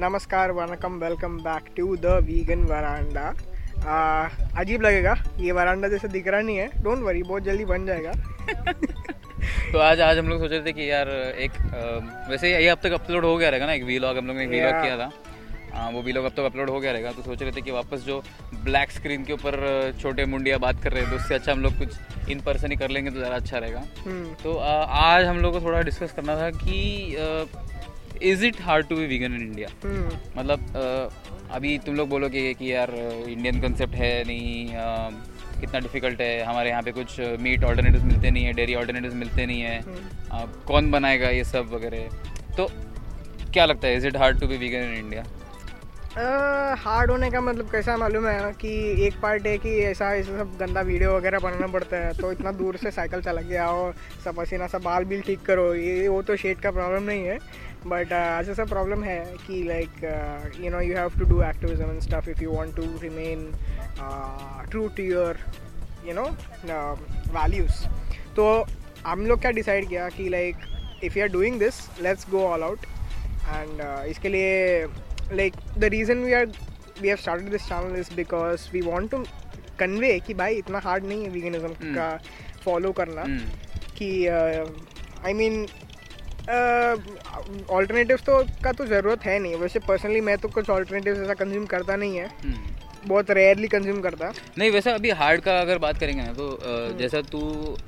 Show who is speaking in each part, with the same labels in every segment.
Speaker 1: नमस्कार vanakkam welcome back to the Vegan Veranda. अजीब लगेगा ये वरांडा जैसे दिख रहा नहीं है। डोंट वरी बहुत जल्दी बन जाएगा।
Speaker 2: तो आज आज हम लोग सोच रहे थे कि यार एक अ, वैसे ये अब तक अपलोड हो गया रहेगा ना एक वीलॉग हम लोग ने वीलॉग किया था। आ, वो वीलॉग अब तक अपलोड हो गया रहेगा तो सोच रहे थे कि वापस जो ब्लैक स्क्रीन के ऊपर छोटे मुंडिया बात कर रहे हैं तो उससे अच्छा हम लोग कुछ इन पर्सन ही कर लेंगे तो ज़्यादा अच्छा रहेगा।
Speaker 1: हम्म,
Speaker 2: तो अ, आज हम लोग को थोड़ा डिस्कस करना था कि is it hard to be vegan in India मतलब आ, अभी तुम लोग बोलोगे कि यार इंडियन कंसेप्ट है नहीं आ, कितना डिफ़िकल्ट है हमारे यहाँ पे कुछ मीट ऑल्टरनेटिव मिलते नहीं है डेयरी ऑल्टरनेटिव मिलते नहीं है आ, कौन बनाएगा ये सब वगैरह? तो क्या लगता है is it hard to be vegan in India
Speaker 1: hard होने का मतलब कैसा मालूम है कि एक पार्ट है कि ऐसा ऐसा सब गंदा वीडियो वगैरह बनाना पड़ता है तो इतना दूर से साइकिल चला के आओ सब पसीना, सब बाल बिल ठीक करो, ये, वो तो शेड का प्रॉब्लम नहीं है बट ऐसा सब प्रॉब्लम है कि like you know you have to do activism and stuff if you want to remain true to your you know values तो हम लोग क्या डिसाइड किया कि like if you are doing this let's go all out and इसके लिए like the reason we are we have started this channel is because we want to convey कि भाई इतना hard नहीं है veganism
Speaker 2: mm.
Speaker 1: का follow करना
Speaker 2: mm.
Speaker 1: कि uh, I mean alternative uh, तो का तो ज़रूरत है नहीं वैसे पर्सनली मैं तो कुछ ऑल्टरनेटिव ऐसा कंज्यूम करता नहीं है
Speaker 2: हम्म।
Speaker 1: बहुत रेयरली कंज्यूम करता।
Speaker 2: नहीं वैसे अभी हार्ड का अगर बात करेंगे ना तो जैसा तू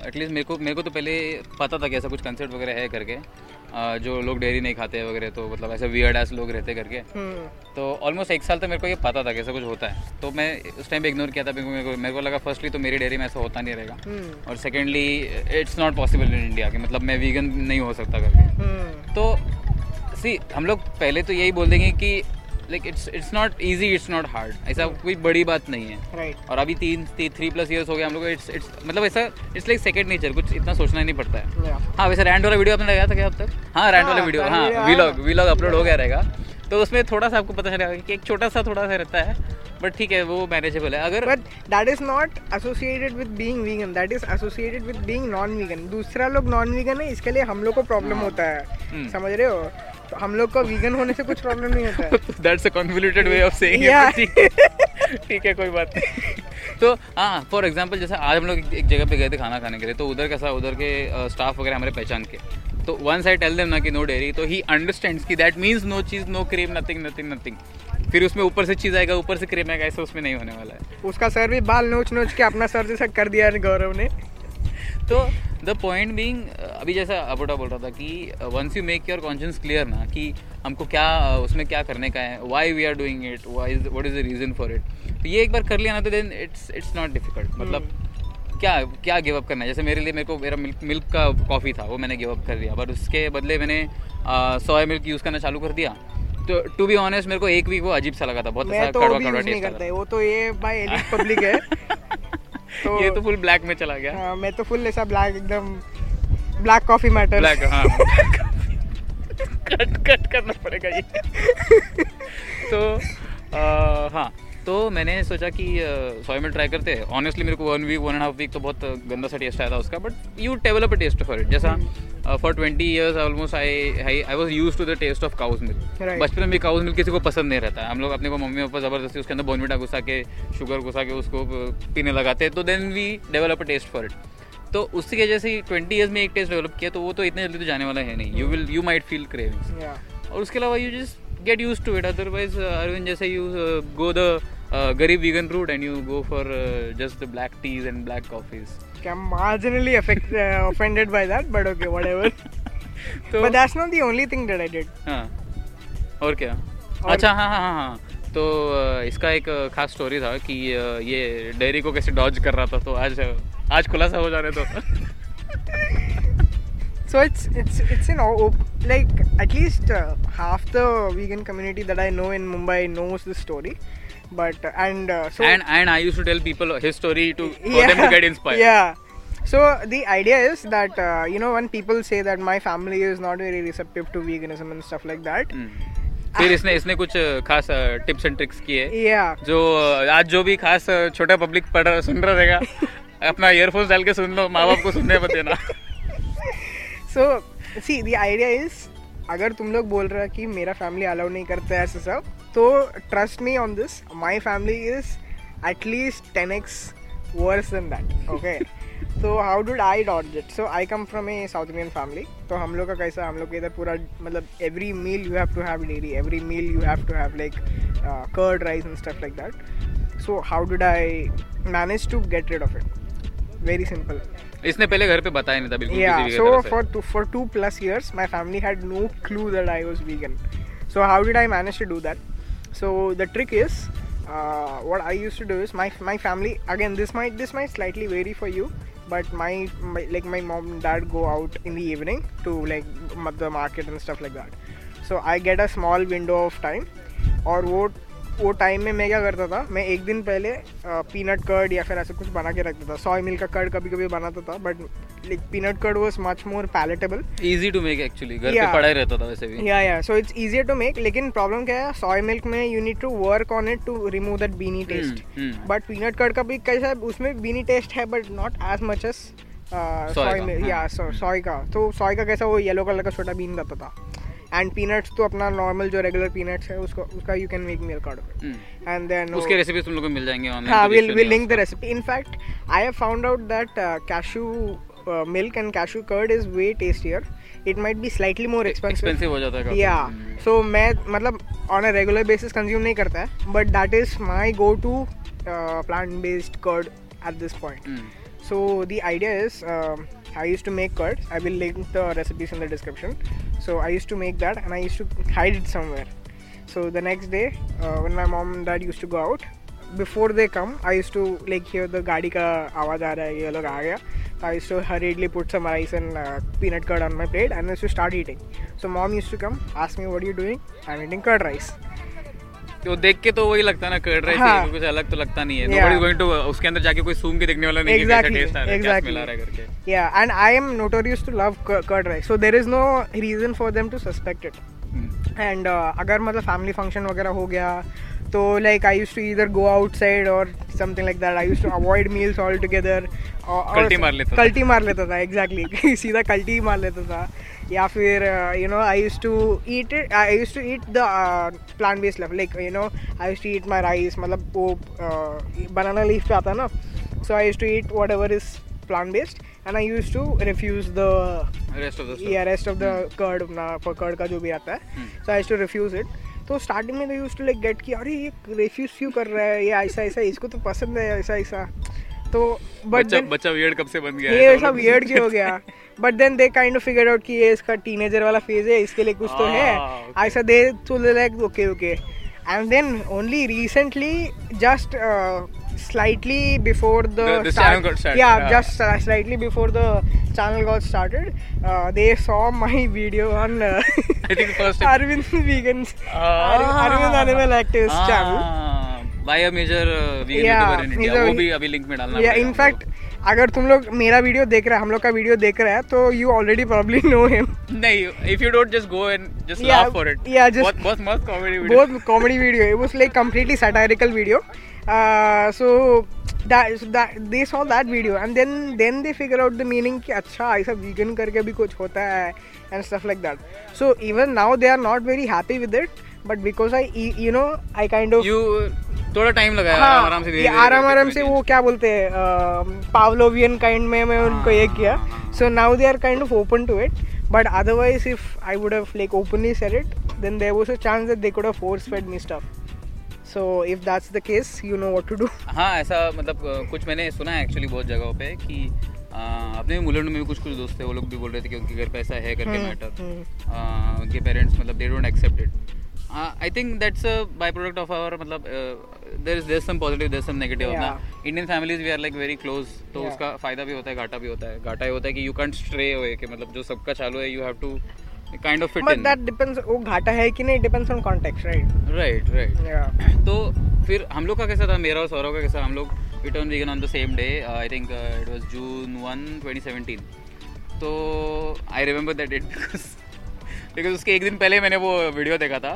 Speaker 2: एटलीस्ट मेरे को मेरे को तो पहले पता था कि ऐसा कुछ कंसेप्ट वगैरह है करके जो लोग डेयरी नहीं खाते वगैरह तो मतलब ऐसे वियर्ड एस लोग रहते करके।
Speaker 1: हम्म,
Speaker 2: तो ऑलमोस्ट एक साल तक मेरे को ये पता था कि ऐसा कुछ होता है। तो मैं उस टाइम पे इग्नोर किया था मेरे को मेरे को लगा फर्स्टली तो मेरी डेयरी में ऐसा होता नहीं रहेगा।
Speaker 1: हम्म,
Speaker 2: और secondly it's not possible in India कि मतलब मैं वीगन नहीं हो सकता करके।
Speaker 1: हम्म,
Speaker 2: तो सी हम लोग पहले तो यही बोल देंगे कि like it's it's not easy it's not hard ऐसा कोई बड़ी बात नहीं है।
Speaker 1: राइट
Speaker 2: और अभी तीन थ्री प्लस इयर्स हो गए हम लोग इट्स इट्स मतलब ऐसा इट्स लाइक सेकंड नेचर कुछ इतना सोचना ही नहीं पड़ता है। हाँ वैसे रैंड वाला वीडियो आपने लगाया था क्या अब तक? हाँ रैंड वाला
Speaker 1: हाँ,
Speaker 2: वीडियो हाँ। वीलॉग वीलॉग अपलोड हो गया रहेगा। तो उसमें थोड़ा सा आपको पता चलेगा कि एक छोटा सा थोड़ा सा रहता है बट ठीक है वो मैनेजेबल है। अगर
Speaker 1: but that is not associated with being vegan that is associated with being non vegan दूसरा लोग नॉन वीगन है इसके लिए हम लोग को प्रॉब्लम होता है।
Speaker 2: हम्म।
Speaker 1: समझ रहे हो? तो हम लोग को वीगन होने से कुछ प्रॉब्लम नहीं होता है।
Speaker 2: That's a convoluted way of saying. ठीक है कोई बात नहीं। तो हाँ फॉर एग्जांपल जैसे आज हम लोग एक- जगह पे गए थे खाना खाने के लिए तो उधर कैसा उधर के स्टाफ वगैरह हमारे पहचान के। तो वन साइड टेल देम ना कि नो डेयरी तो ही अंडरस्टैंड्स कि that means no cheese no cream nothing nothing nothing फिर उसमें ऊपर से चीज़ आएगा ऊपर से क्रीम आएगा ऐसा उसमें नहीं होने वाला है।
Speaker 1: उसका सर भी बाल नोच नोच के अपना सर जैसा कर दिया गौरव ने।
Speaker 2: तो द पॉइंट बींग अभी जैसा अबोटा बोल रहा था कि once you make your conscious clear ना कि हमको क्या उसमें क्या करने का है why we are doing it why is what is the reason for it तो ये एक बार कर लिया ना तो then it's it's not difficult मतलब क्या क्या गिव अप करना है? जैसे मेरे लिए मेरे को मेरा मिल्क मिल्क का कॉफ़ी था वो मैंने गिव अप कर दिया। बट उसके बदले मैंने सोया मिल्क यूज़ करना चालू कर दिया। तो टू बी ऑनेस्ट मेरे को एक वीक वो अजीब सा लगा था बहुत
Speaker 1: मैं तो
Speaker 2: कड़वा कड़वा टेस्ट
Speaker 1: करता है वो तो ये भाई पब्लिक है। तो-
Speaker 2: ये तो फुल ब्लैक में चला गया।
Speaker 1: हाँ, मैं तो फुल ऐसा ब्लैक एकदम ब्लैक कॉफ़ी मैटर
Speaker 2: ब्लैक हाँ। कट कट करना पड़ेगा ये। तो आ, हाँ तो मैंने सोचा कि सोया मिल्क ट्राई करते हैं। ऑनेस्टली मेरे को one week one and half week तो बहुत गंदा सा टेस्ट आया था उसका but you develop a taste for it जैसा for twenty years almost I I was use to the taste of cow's milk
Speaker 1: Right.
Speaker 2: बचपन में काउज मिल्क किसी को पसंद नहीं रहता। हम लोग अपने को मम्मी पापा ज़बरदस्ती उसके अंदर बोनविटा घुसा के शुगर घुसा के उसको पीने लगाते हैं तो then we develop a taste for it तो उसकी वजह से ट्वेंटी ईयर्स में एक टेस्ट डेवलप किया तो वो तो इतने जल्दी तो जाने वाला है नहीं। You will you might feel cravings और उसके अलावा you just get use to it otherwise Arvind जैसे यू गो द गरीब vegan route and you go for just the black teas and black coffees
Speaker 1: Okay, I'm marginally affect, uh, offended by that, but okay, whatever.
Speaker 2: तो
Speaker 1: but that's not the only thing that I did.
Speaker 2: हाँ और क्या
Speaker 1: और-
Speaker 2: अच्छा हाँ हाँ हाँ हाँ तो इसका एक खास स्टोरी था कि ये डेयरी को कैसे डॉज कर रहा था तो आज आज खुलासा हो जाने तो
Speaker 1: So it's it's it's in all, like at least uh, half the vegan community that I know in Mumbai knows this story, but uh, and uh, so
Speaker 2: and and I used to tell people his story to for yeah, them to get inspired.
Speaker 1: Yeah. So the idea is that uh, you know when people say that my family is not very receptive to veganism and stuff like that.
Speaker 2: हम्म। फिर इसने इसने कुछ खास tips and tricks किए
Speaker 1: Yeah.
Speaker 2: जो आज जो भी खास छोटा पब्लिक पढ़ रहा- सुन रहा रहेगा अपना ईयरफोन्स डाल के सुन लो माँ बाप को सुनने मत देना
Speaker 1: So see the idea is अगर तुम लोग बोल रहे हो कि मेरा फैमिली अलाउ नहीं करता है ऐसे सब तो trust me on this my family is at least ten x worse than that okay तो how did I do it so I come from a South Indian family तो हम लोग का कैसा हम लोग के इधर पूरा मतलब every meal you have to have daily every meal you have to have like curd rice and stuff like that so how did I manage to get rid of it very simple
Speaker 2: इसने पहले घर पे बताया नहीं था बिल्कुल
Speaker 1: yeah
Speaker 2: किसी भी
Speaker 1: so for two, for two plus years my family had no clue that i was vegan so how did i manage to do that so the trick is uh, what i used to do is my my family again this might this might slightly vary for you but my, my like my mom and dad go out in the evening to like the market and stuff like that so i get a small window of time और वो वो time में मैं क्या करता था मैं एक दिन पहले पीनट कर्ड या फिर ऐसा कुछ बना के रखता था। सॉय मिल्क का कर्ड कभी कभी बनाता था but like peanut curd was much more palatable
Speaker 2: easy to make actually घर पे पड़ा ही रहता था वैसे भी।
Speaker 1: या या so it's easier to make लेकिन प्रॉब्लम क्या है सॉय मिल्क में you need to work on it to remove that beany taste. But peanut curd का भी कैसा है उसमें बीनी टेस्ट है but not as much as soy milk या। सॉय का. तो सॉय का कैसा वो येलो कलर का छोटा बीन रहता था। एंड पीनट्स तो अपना नॉर्मल जो रेगुलर पीनट्स है उसको उसका you can make milk out and then
Speaker 2: उसके रेसिपी तुम लोगों को मिल जाएँगे ऑनलाइन
Speaker 1: हाँ we will link the recipe in fact I have found out that cashew milk and cashew curd is way tastier it might be slightly more
Speaker 2: expensive हो जाता है
Speaker 1: या
Speaker 2: सो
Speaker 1: hmm. मैं मतलब on a regular basis consume नहीं करता है but that is my go to plant based curd at this
Speaker 2: point
Speaker 1: so the idea is um, i used to make curd i will link the recipes in the description. So i used to make that and i used to hide it somewhere. So the next day uh, when my mom and dad used to go out before they come i used to like hear the gadika ka awaaz ye log gaya. I used to hurriedly put some rice and uh, peanut curd on my plate and I used to start eating. So mom used to come ask me what are you doing? I'm eating curd rice.
Speaker 2: तो देख के तो वही लगता है ना curd rice
Speaker 1: हाँ।
Speaker 2: कुछ अलग तो लगता नहीं है
Speaker 1: Yeah.
Speaker 2: नोबडी गोइंग टू उसके अंदर जाके कोई सूंघ के देखने वाला नहीं है कि
Speaker 1: Exactly,
Speaker 2: टेस्ट आ रहा है
Speaker 1: exactly.
Speaker 2: स्मेल आ रहा है करके
Speaker 1: I am notorious to love cur- curd rice. So there is no reason for them to suspect it.
Speaker 2: हम्म।
Speaker 1: एंड अगर मतलब फैमिली फ़ंक्शन वगैरह हो गया तो लाइक आई यूज़ टू इधर गो आउटसाइड और something like that I use to avoid meals all together
Speaker 2: कल्टी मार लेता था।
Speaker 1: कल्टी मार लेता था एग्जैक्टली सीधा कल्टी मार लेता था या फिर uh, you know I use to eat I use to eat the plant based life like you know I use to eat my rice मतलब वो बनाना लीफ पे आता है ना? So I use to eat whatever is plant based and I use to refuse the
Speaker 2: rest of the
Speaker 1: या rest of the curd अपना curd का जो भी आता है। So I to refuse it तो स्टार्टिंग में तो यूज़ टू लाइक गेट कि अरे ये रिफ्यूज क्यों कर रहा है? ये ऐसा ऐसा इसको तो पसंद है ऐसा ऐसा. तो बट
Speaker 2: बच्चा बच्चा वियर्ड कब से बन गया
Speaker 1: ये
Speaker 2: है
Speaker 1: ऐसा वियर्ड क्यों हो गया but then they kind of figure out कि ये इसका टीनेजर वाला फ़ेज़ है इसके लिए कुछ तो
Speaker 2: Ah,
Speaker 1: है ऐसा दे तो like okay okay and then only recently just slightly before the,
Speaker 2: The- the channel got started,
Speaker 1: yeah,
Speaker 2: yeah.
Speaker 1: just uh, slightly before the channel got started uh, they saw my video on uh,
Speaker 2: I think first
Speaker 1: Arvind Vegans
Speaker 2: Ah.
Speaker 1: Ar- Arvind Animal Activist channel
Speaker 2: बाय मेजर वो भी अभी link में डालना
Speaker 1: in fact अगर तुम लोग मेरा वीडियो देख रहे हैं हम लोग का वीडियो देख रहे हैं तो you already probably know him
Speaker 2: नहीं if you don't just go and video
Speaker 1: then they figure out the meaning अच्छा ऐसा वीगन करके भी कुछ होता है and stuff like that so even now they are not very happy with it but because I you know I kind of
Speaker 2: you थोड़ा time लगाया
Speaker 1: हाँ,
Speaker 2: आराम से
Speaker 1: आराम आराम से वो क्या। बोलते हैं पावलोवियन काइंड में मैं उनको ये किया।
Speaker 2: हाँ, हाँ।
Speaker 1: So now they are kind of open to it but otherwise if I would have like openly said it then there was a chance that they could have force fed me stuff so if that's the case you know what to do
Speaker 2: हाँ ऐसा मतलब कुछ मैंने सुना है actually बहुत जगहों पे कि अ, अपने मुलंड में भी कुछ कुछ दोस्त थे वो लोग भी बोल रहे थे कि उनके घर पे ऐसा है करके
Speaker 1: हम्म,
Speaker 2: मैटर
Speaker 1: हम्म।
Speaker 2: उनके पेरेंट्स मतलब they don't accept it I think that's a by product of our मतलब there is there some positive there some negative. अपना Indian families we are like very close तो उसका फ़ायदा भी होता है घाटा भी होता है। घाटा ये होता है कि यू कैंट स्ट्रे अवे कि मतलब जो सबका चालू है you have to kind of fit
Speaker 1: but
Speaker 2: in
Speaker 1: that depends वो घाटा है कि नहीं depends on context right
Speaker 2: right right तो फिर हम लोग का कैसा था? मेरा और सौरव का कैसा? हम लोग we turn vegan on the same day I think it was June 1 2017 तो I remember that date because because उसके एक दिन पहले मैंने वो वीडियो देखा था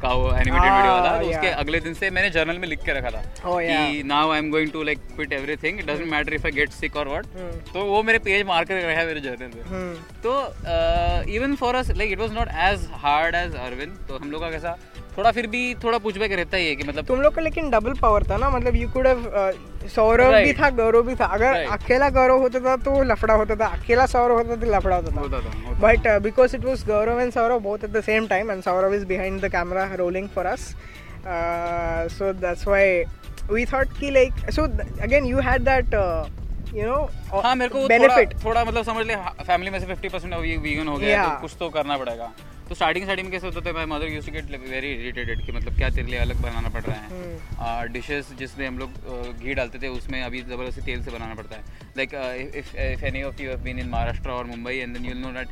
Speaker 2: काओ एनिमेटेड वीडियो वाला तो उसके अगले दिन से मैंने जर्नल में लिख के रखा था
Speaker 1: Oh,
Speaker 2: कि now I am going to like quit everything it doesn't matter if I get sick और व्हाट तो वो मेरे पेज मार कर रखा है मेरे जर्नल में
Speaker 1: हम्म,
Speaker 2: तो even for us like it was not as hard as Arvind तो हम लोग का कैसा थोड़ा फिर भी थोड़ा पुशबैक रहता ही है कि मतलब
Speaker 1: तुम लोग का लेकिन डबल पावर था ना मतलब यू कुड हैव सौरभ भी था गौरव भी था अगर
Speaker 2: Right.
Speaker 1: अकेला गौरव होता था तो लफड़ा होता था अकेला सौरभ होता तो लफड़ा होता था
Speaker 2: होता था होता
Speaker 1: But uh, because it was Gaurav and Saurav both at the same time, and Saurav is behind the camera rolling for us, uh, so that's why we thought कि like so th- again you had that uh, you know uh,
Speaker 2: हाँ मेरे को
Speaker 1: benefit.
Speaker 2: थोड़ा थोड़ा मतलब समझ ले family में से 50% परसेंट वीगन हो गया है,
Speaker 1: Yeah.
Speaker 2: तो कुछ तो करना पड़ेगा तो स्टार्टिंग स्टार्टिंग में कैसे होता था my mother used to get very irritated कि मतलब क्या तेरे लिए अलग बनाना पड़ रहा. है डिशेस जिसमें हम लोग घी डालते थे उसमें अभी ज़बरदस्ती तेल से बनाना पड़ता है like if if any of you have been in Maharashtra और Mumbai and then you know that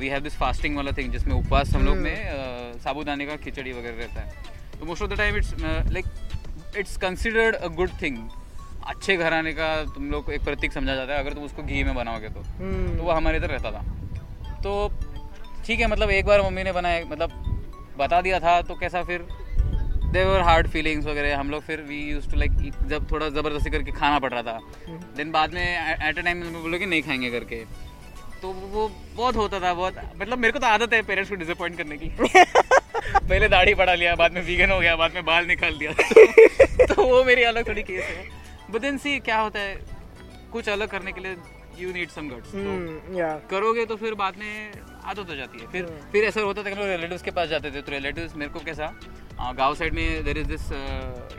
Speaker 2: we have this fasting वाला थिंग जिसमें उपवास हम लोग
Speaker 1: Hmm.
Speaker 2: में साबूदाने का खिचड़ी वगैरह रहता है तो most of the time it's like it's considered a good thing अच्छे घराने का तुम लोग को एक प्रतीक समझा जाता है अगर तुम उसको घी में बनाओगे तो
Speaker 1: Hmm.
Speaker 2: तो वो हमारे इधर रहता था तो ठीक है मतलब एक बार मम्मी ने बनाया मतलब बता दिया था तो कैसा फिर? देवर हार्ड फीलिंग्स वगैरह हम लोग फिर वी यूज़ टू लाइक जब थोड़ा ज़बरदस्ती करके खाना पड़ रहा था। देन बाद में एट अ टाइम बोले कि नहीं खाएँगे करके। तो वो बहुत होता था बहुत मतलब मेरे को तो आदत है पेरेंट्स को डिसअपॉइंट करने की। पहले दाढ़ी बढ़ा लिया बाद में वीगन हो गया बाद में बाल निकाल दिया। तो वो मेरी अलग थोड़ी केस है। बट देन सी क्या होता है कुछ अलग करने के लिए यू नीड सम गट्स. करोगे तो फिर बाद में आदत हो जाती है। फिर फिर ऐसा होता था कि हम लोग रिलेटिव्स के पास जाते थे तो रिलेटिव्स मेरे को कैसा गाँव साइड में देर इज़ दिस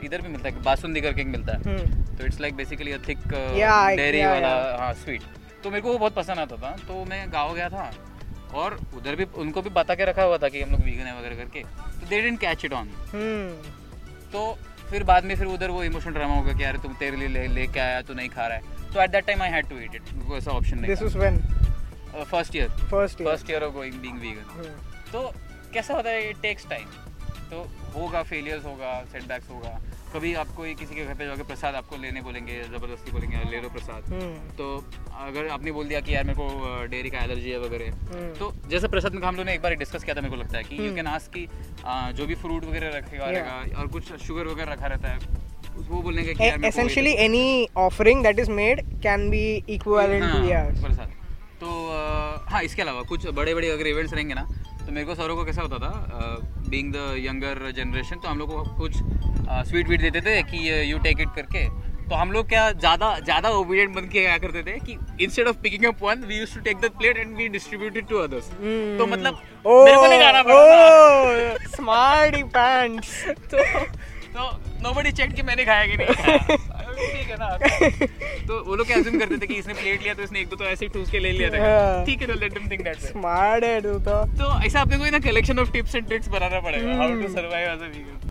Speaker 2: इधर भी मिलता है बासुंदी करके मिलता है।
Speaker 1: Hmm.
Speaker 2: तो it's like basically a thick dairy वाला हाँ स्वीट तो मेरे को वो बहुत पसंद आता था। तो मैं गाँव गया था और उधर भी उनको भी बता के रखा हुआ था कि हम लोग वीगन है वगैरह करके। तो they don't catch it on. तो फिर बाद में फिर उधर वो इमोशनल ड्रामा होगा कि यार तुम तेरे लिए ले लेके आया तो नहीं खा रहा है। तो at that time I had to eat it ऐसा ऑप्शन नहीं
Speaker 1: This was when?
Speaker 2: First year
Speaker 1: first year.
Speaker 2: First year of going being vegan. तो कैसा होता है इट टेक्स टाइम तो होगा फेलियर्स होगा सेटबैक्स होगा कभी आपको किसी के घर पे जाके प्रसाद आपको लेने बोलेंगे ज़बरदस्ती बोलेंगे ले लो प्रसाद
Speaker 1: Hmm.
Speaker 2: तो अगर आपने बोल दिया कि यार मेरे को डेयरी का एलर्जी है वगैरह
Speaker 1: Hmm.
Speaker 2: तो जैसे प्रसाद में हम लोग ने एक बार डिस्कस किया था मेरे को लगता है कि यू। कैन आस्क कि जो भी फ्रूट वगैरह रखेगा रहेगा और कुछ शुगर वगैरह रखा रहता है वो बोलेंगे कि यार मेरे को
Speaker 1: essentially any offering that is made can be equivalent to
Speaker 2: हाँ,
Speaker 1: yeah.
Speaker 2: प्रसाद हाँ इसके अलावा कुछ बड़े बड़े अगर इवेंट्स रहेंगे ना तो मेरे को सरों को कैसा होता था? बीइंग द यंगर जनरेशन तो हम लोग को कुछ स्वीट वीट देते थे कि यू टेक इट करके। तो हम लोग क्या ज़्यादा ज़्यादा ओबीडियंट बन के क्या करते थे कि instead of picking up one we used to take the plate and we distributed to others. तो मतलब
Speaker 1: Oh,
Speaker 2: मेरे को नहीं खाना पड़ा था।
Speaker 1: oh,
Speaker 2: तो तो नोबडी चेक कि मैंने खाया कि नहीं ठीक है ना तो वो लोग कैसे करते थे कि इसने प्लेट लिया तो इसने एक दो तो ऐसे ठूस के ले लिया था
Speaker 1: हाँ।
Speaker 2: ठीक है तो let them think that
Speaker 1: smart है तू तो
Speaker 2: तो ऐसा अपने को ना collection of tips and tricks बनाना पड़ेगा how to. Survive as a vegan